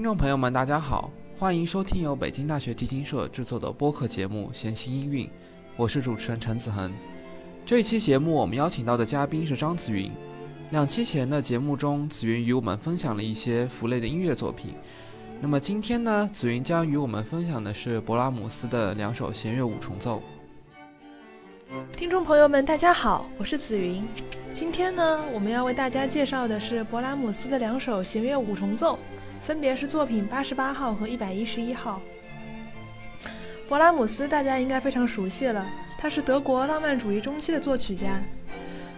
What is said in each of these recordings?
听众朋友们，大家好，欢迎收听由北京大学提琴社制作的播客节目《弦心音韵》，我是主持人陈子恒。这一期节目我们邀请到的嘉宾是张子云。两期前的节目中，子云与我们分享了一些弗雷的音乐作品。那么今天呢，子云将与我们分享的是勃拉姆斯的两首弦乐五重奏。听众朋友们，大家好，我是子云。今天呢，我们要为大家介绍的是勃拉姆斯的两首弦乐五重奏。分别是作品八十八号和一百一十一号。勃拉姆斯大家应该非常熟悉了，他是德国浪漫主义中期的作曲家。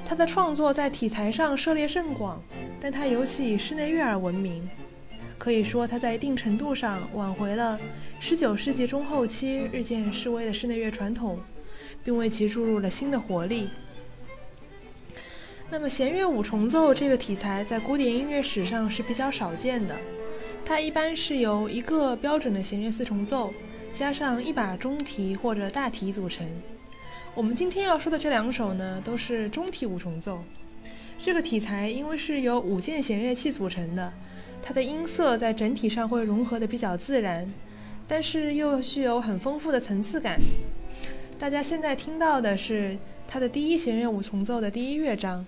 他的创作在题材上涉猎甚广，但他尤其以室内乐而闻名。可以说，他在一定程度上挽回了19世纪中后期日渐式微的室内乐传统，并为其注入了新的活力。那么，弦乐五重奏这个题材在古典音乐史上是比较少见的。它一般是由一个标准的弦乐四重奏，加上一把中提或者大提组成。我们今天要说的这两首呢，都是中提五重奏。这个题材因为是由五件弦乐器组成的，它的音色在整体上会融合的比较自然，但是又具有很丰富的层次感。大家现在听到的是它的第一弦乐五重奏的第一乐章。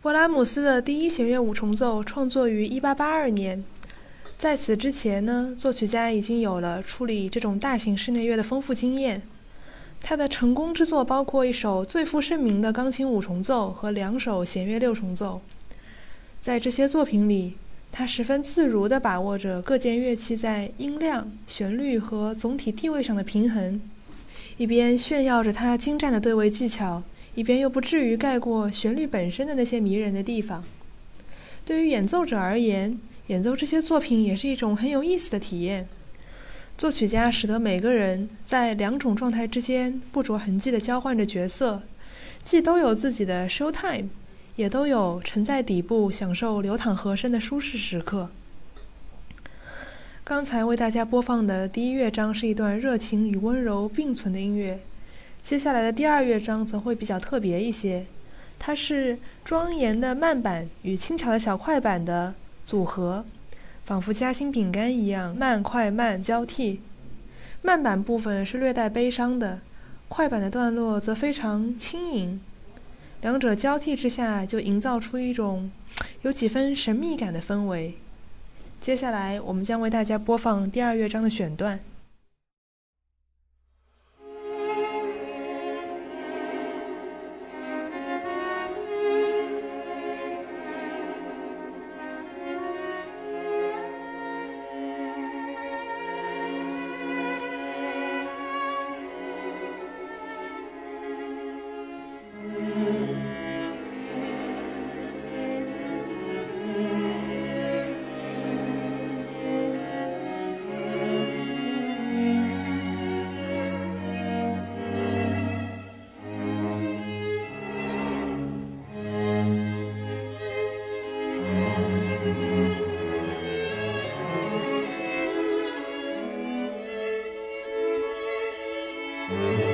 勃拉姆斯的第一弦乐五重奏创作于1882年，在此之前呢，作曲家已经有了处理这种大型室内乐的丰富经验。他的成功之作包括一首最负盛名的钢琴五重奏和两首弦乐六重奏。在这些作品里，他十分自如地把握着各件乐器在音量、旋律和总体地位上的平衡，一边炫耀着他精湛的对位技巧，一边又不至于盖过旋律本身的那些迷人的地方。对于演奏者而言，演奏这些作品也是一种很有意思的体验。作曲家使得每个人在两种状态之间不着痕迹地交换着角色，既都有自己的 show time，也都有沉在底部享受流淌和声的舒适时刻。刚才为大家播放的第一乐章是一段热情与温柔并存的音乐，接下来的第二乐章则会比较特别一些，它是庄严的慢板与轻巧的小快板的组合。仿佛夹心饼干一样慢快慢交替，慢板部分是略带悲伤的，快板的段落则非常轻盈，两者交替之下就营造出一种有几分神秘感的氛围。接下来我们将为大家播放第二乐章的选段。嗯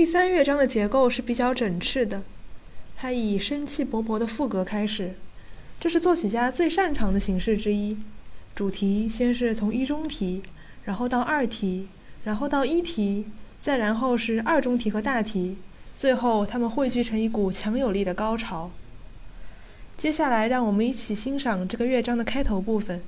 第三乐章的结构是比较整饬的，它以生气勃勃的副歌开始，这是作曲家最擅长的形式之一。主题先是从一中提，然后到二提，然后到一提，再然后是二中提和大提，最后它们汇聚成一股强有力的高潮。接下来，让我们一起欣赏这个乐章的开头部分。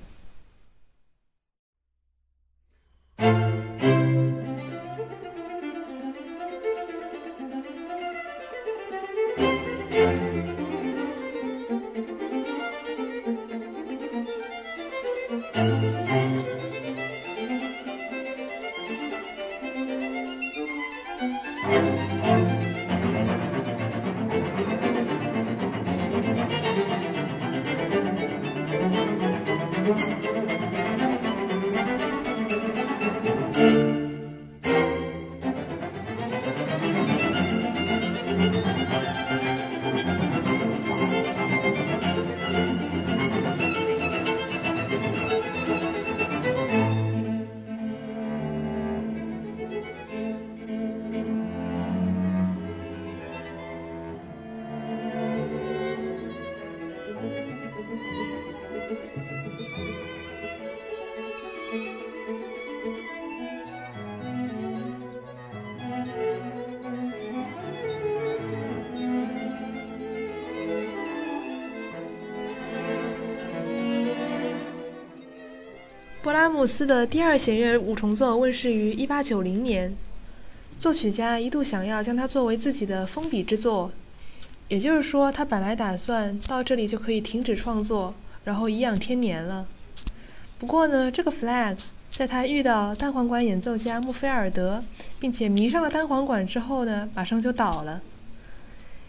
姆斯的第二弦乐五重奏问世于1890年，作曲家一度想要将它作为自己的封笔之作，也就是说，他本来打算到这里就可以停止创作，然后颐养天年了。不过呢，这个 flag 在他遇到单簧管演奏家穆菲尔德，并且迷上了单簧管之后呢，马上就倒了。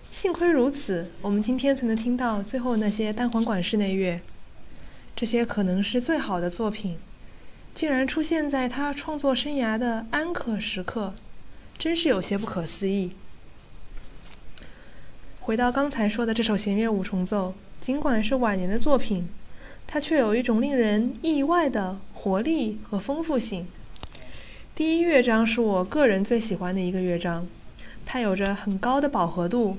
幸亏如此，我们今天才能听到最后那些单簧管室内乐。这些可能是最好的作品，竟然出现在他创作生涯的安可时刻，真是有些不可思议。回到刚才说的这首弦乐五重奏，尽管是晚年的作品，它却有一种令人意外的活力和丰富性。第一乐章是我个人最喜欢的一个乐章，它有着很高的饱和度，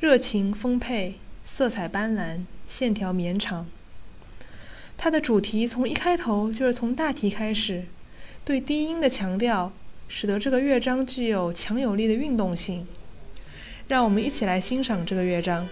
热情丰沛，色彩斑斓，线条绵长。它的主题从一开头就是从大题开始，对低音的强调，使得这个乐章具有强有力的运动性。让我们一起来欣赏这个乐章。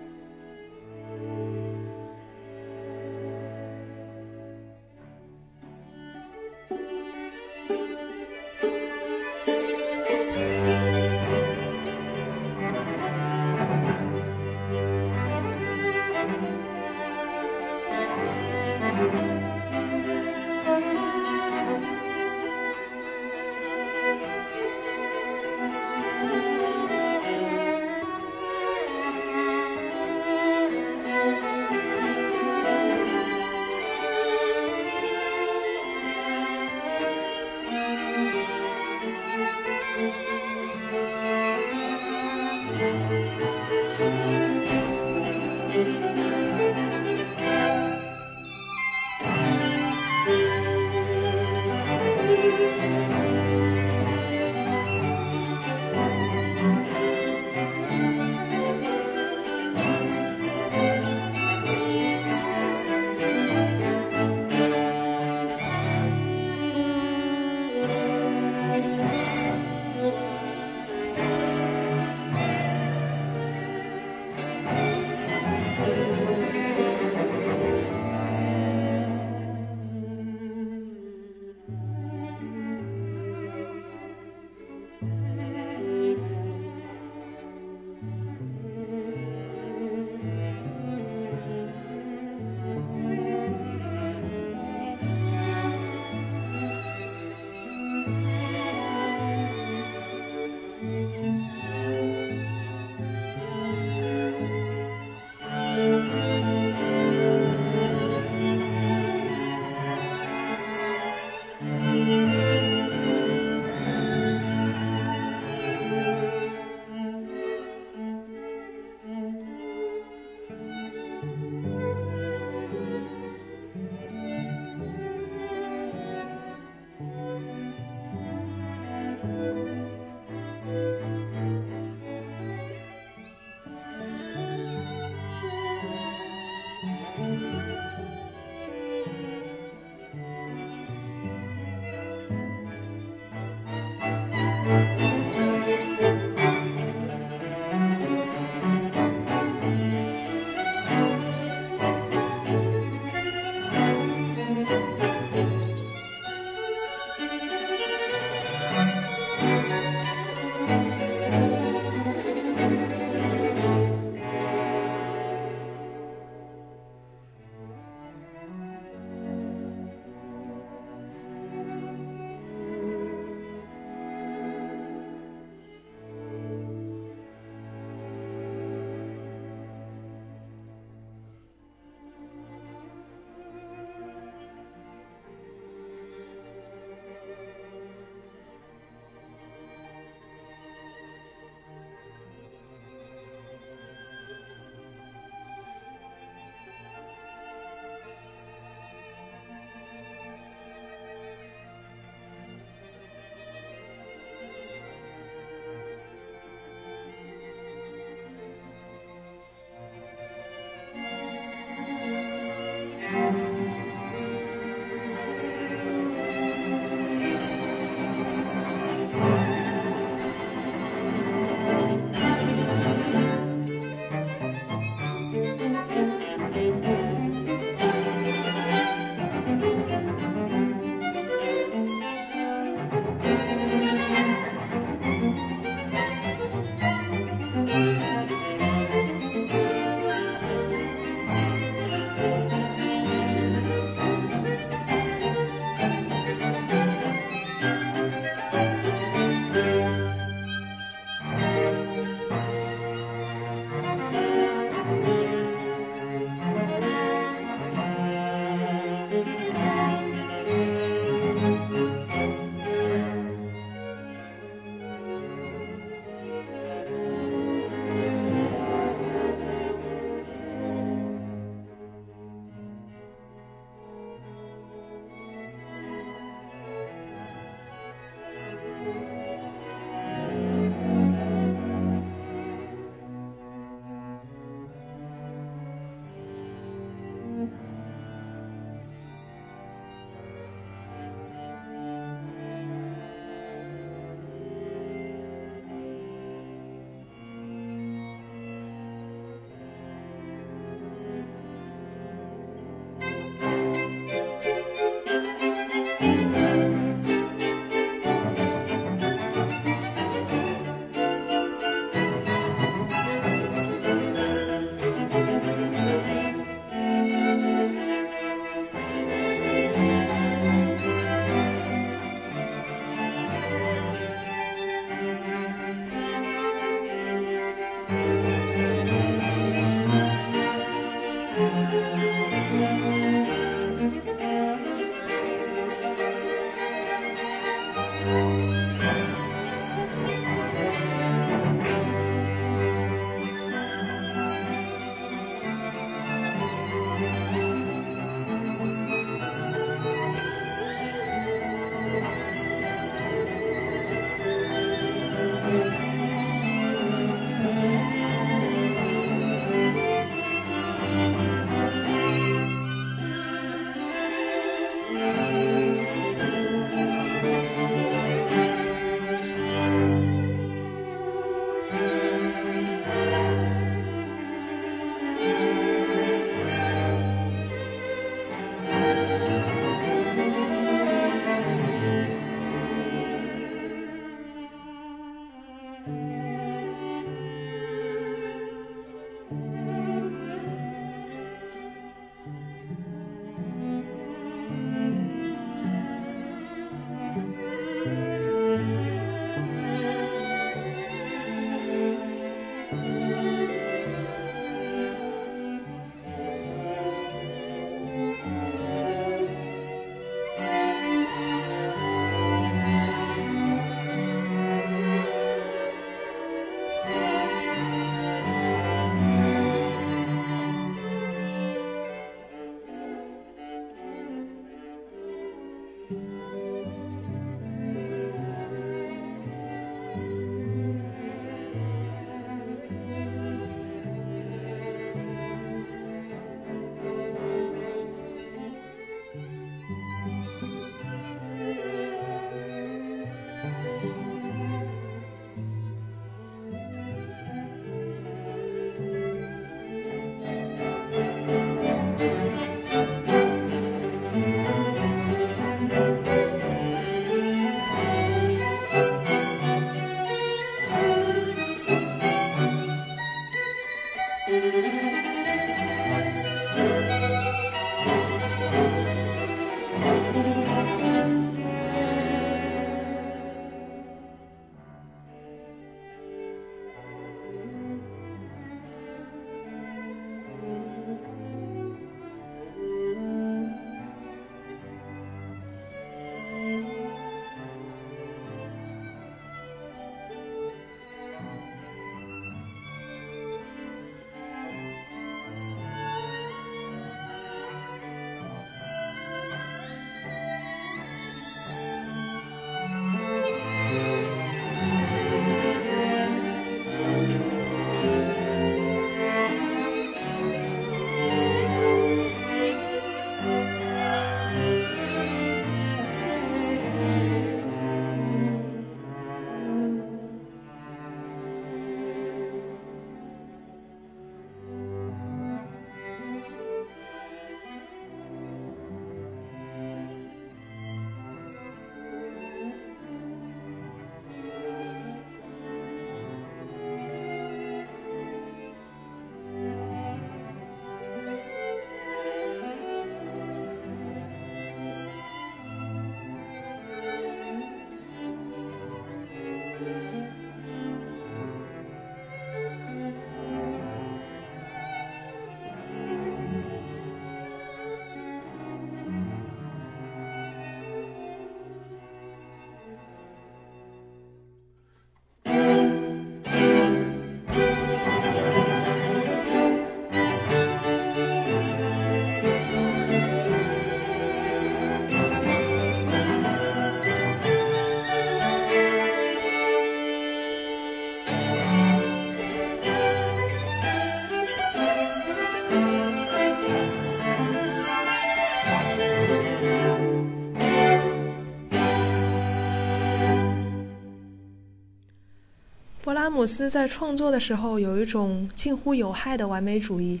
詹姆斯在创作的时候有一种近乎有害的完美主义，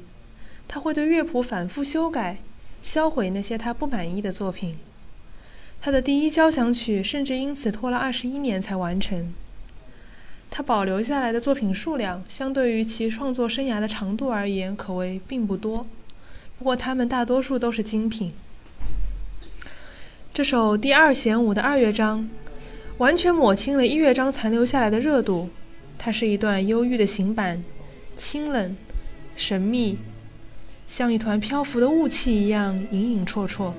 他会对乐谱反复修改，销毁那些他不满意的作品。他的第一交响曲甚至因此拖了二十一年才完成。他保留下来的作品数量，相对于其创作生涯的长度而言，可谓并不多。不过，他们大多数都是精品。这首第二弦舞的二乐章，完全抹清了一乐章残留下来的热度。它是一段忧郁的行板，清冷、神秘，像一团漂浮的雾气一样隐隐绰绰。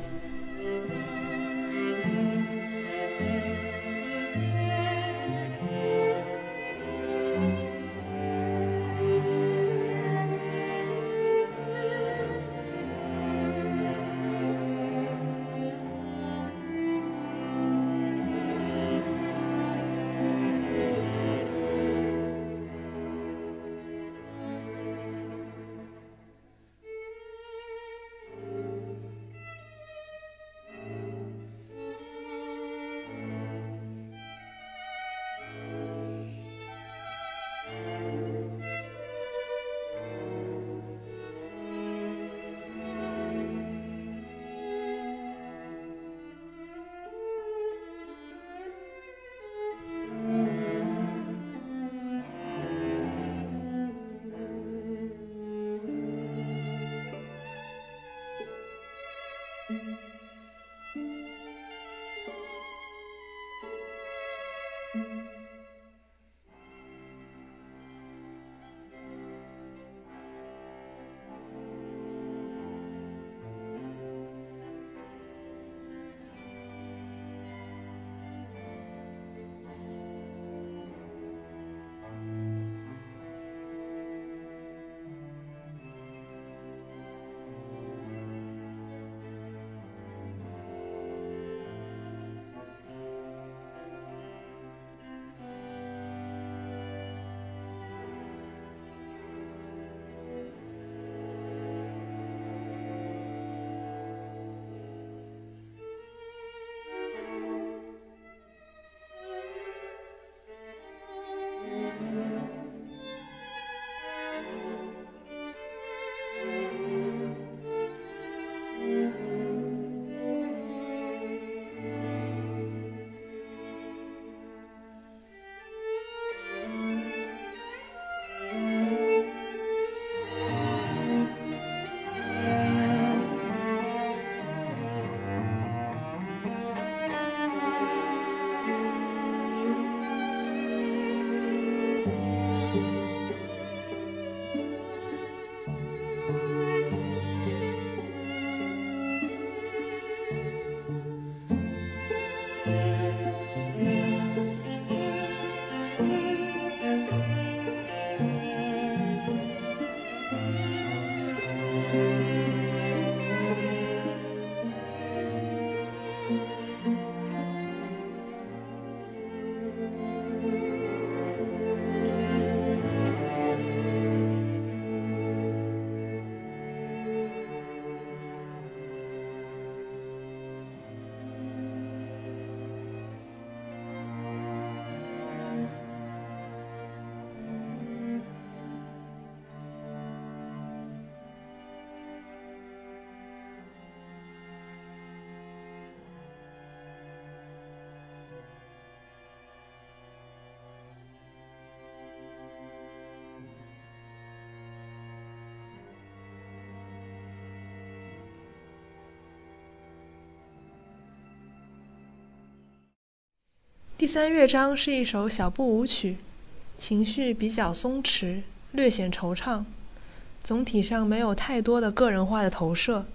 第三乐章是一首小步舞曲，情绪比较松弛，略显惆怅，总体上没有太多的个人化的投射。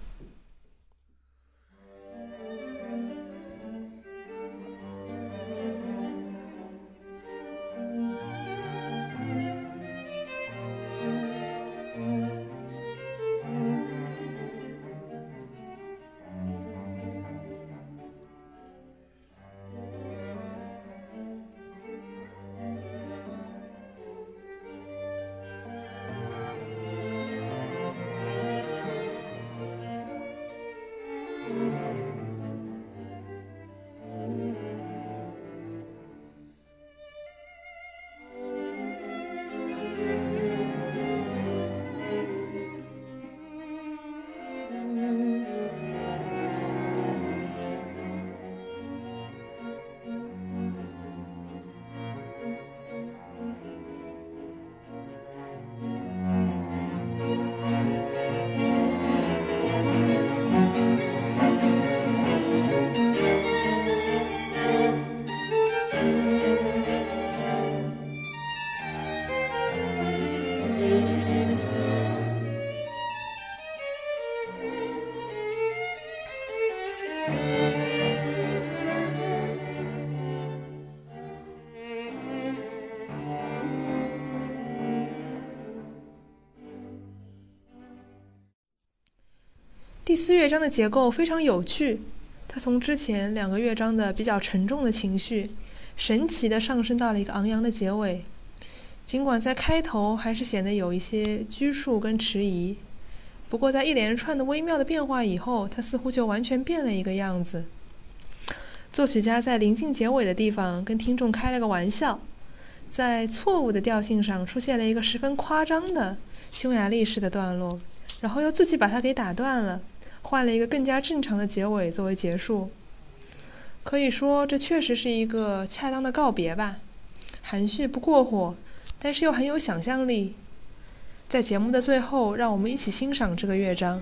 第四乐章的结构非常有趣，它从之前两个乐章的比较沉重的情绪，神奇的上升到了一个昂扬的结尾。尽管在开头还是显得有一些拘束跟迟疑，不过在一连串的微妙的变化以后，它似乎就完全变了一个样子。作曲家在临近结尾的地方跟听众开了个玩笑，在错误的调性上出现了一个十分夸张的匈牙利式的段落，然后又自己把它给打断了。换了一个更加正常的结尾作为结束，可以说这确实是一个恰当的告别吧，含蓄不过火，但是又很有想象力。在节目的最后，让我们一起欣赏这个乐章。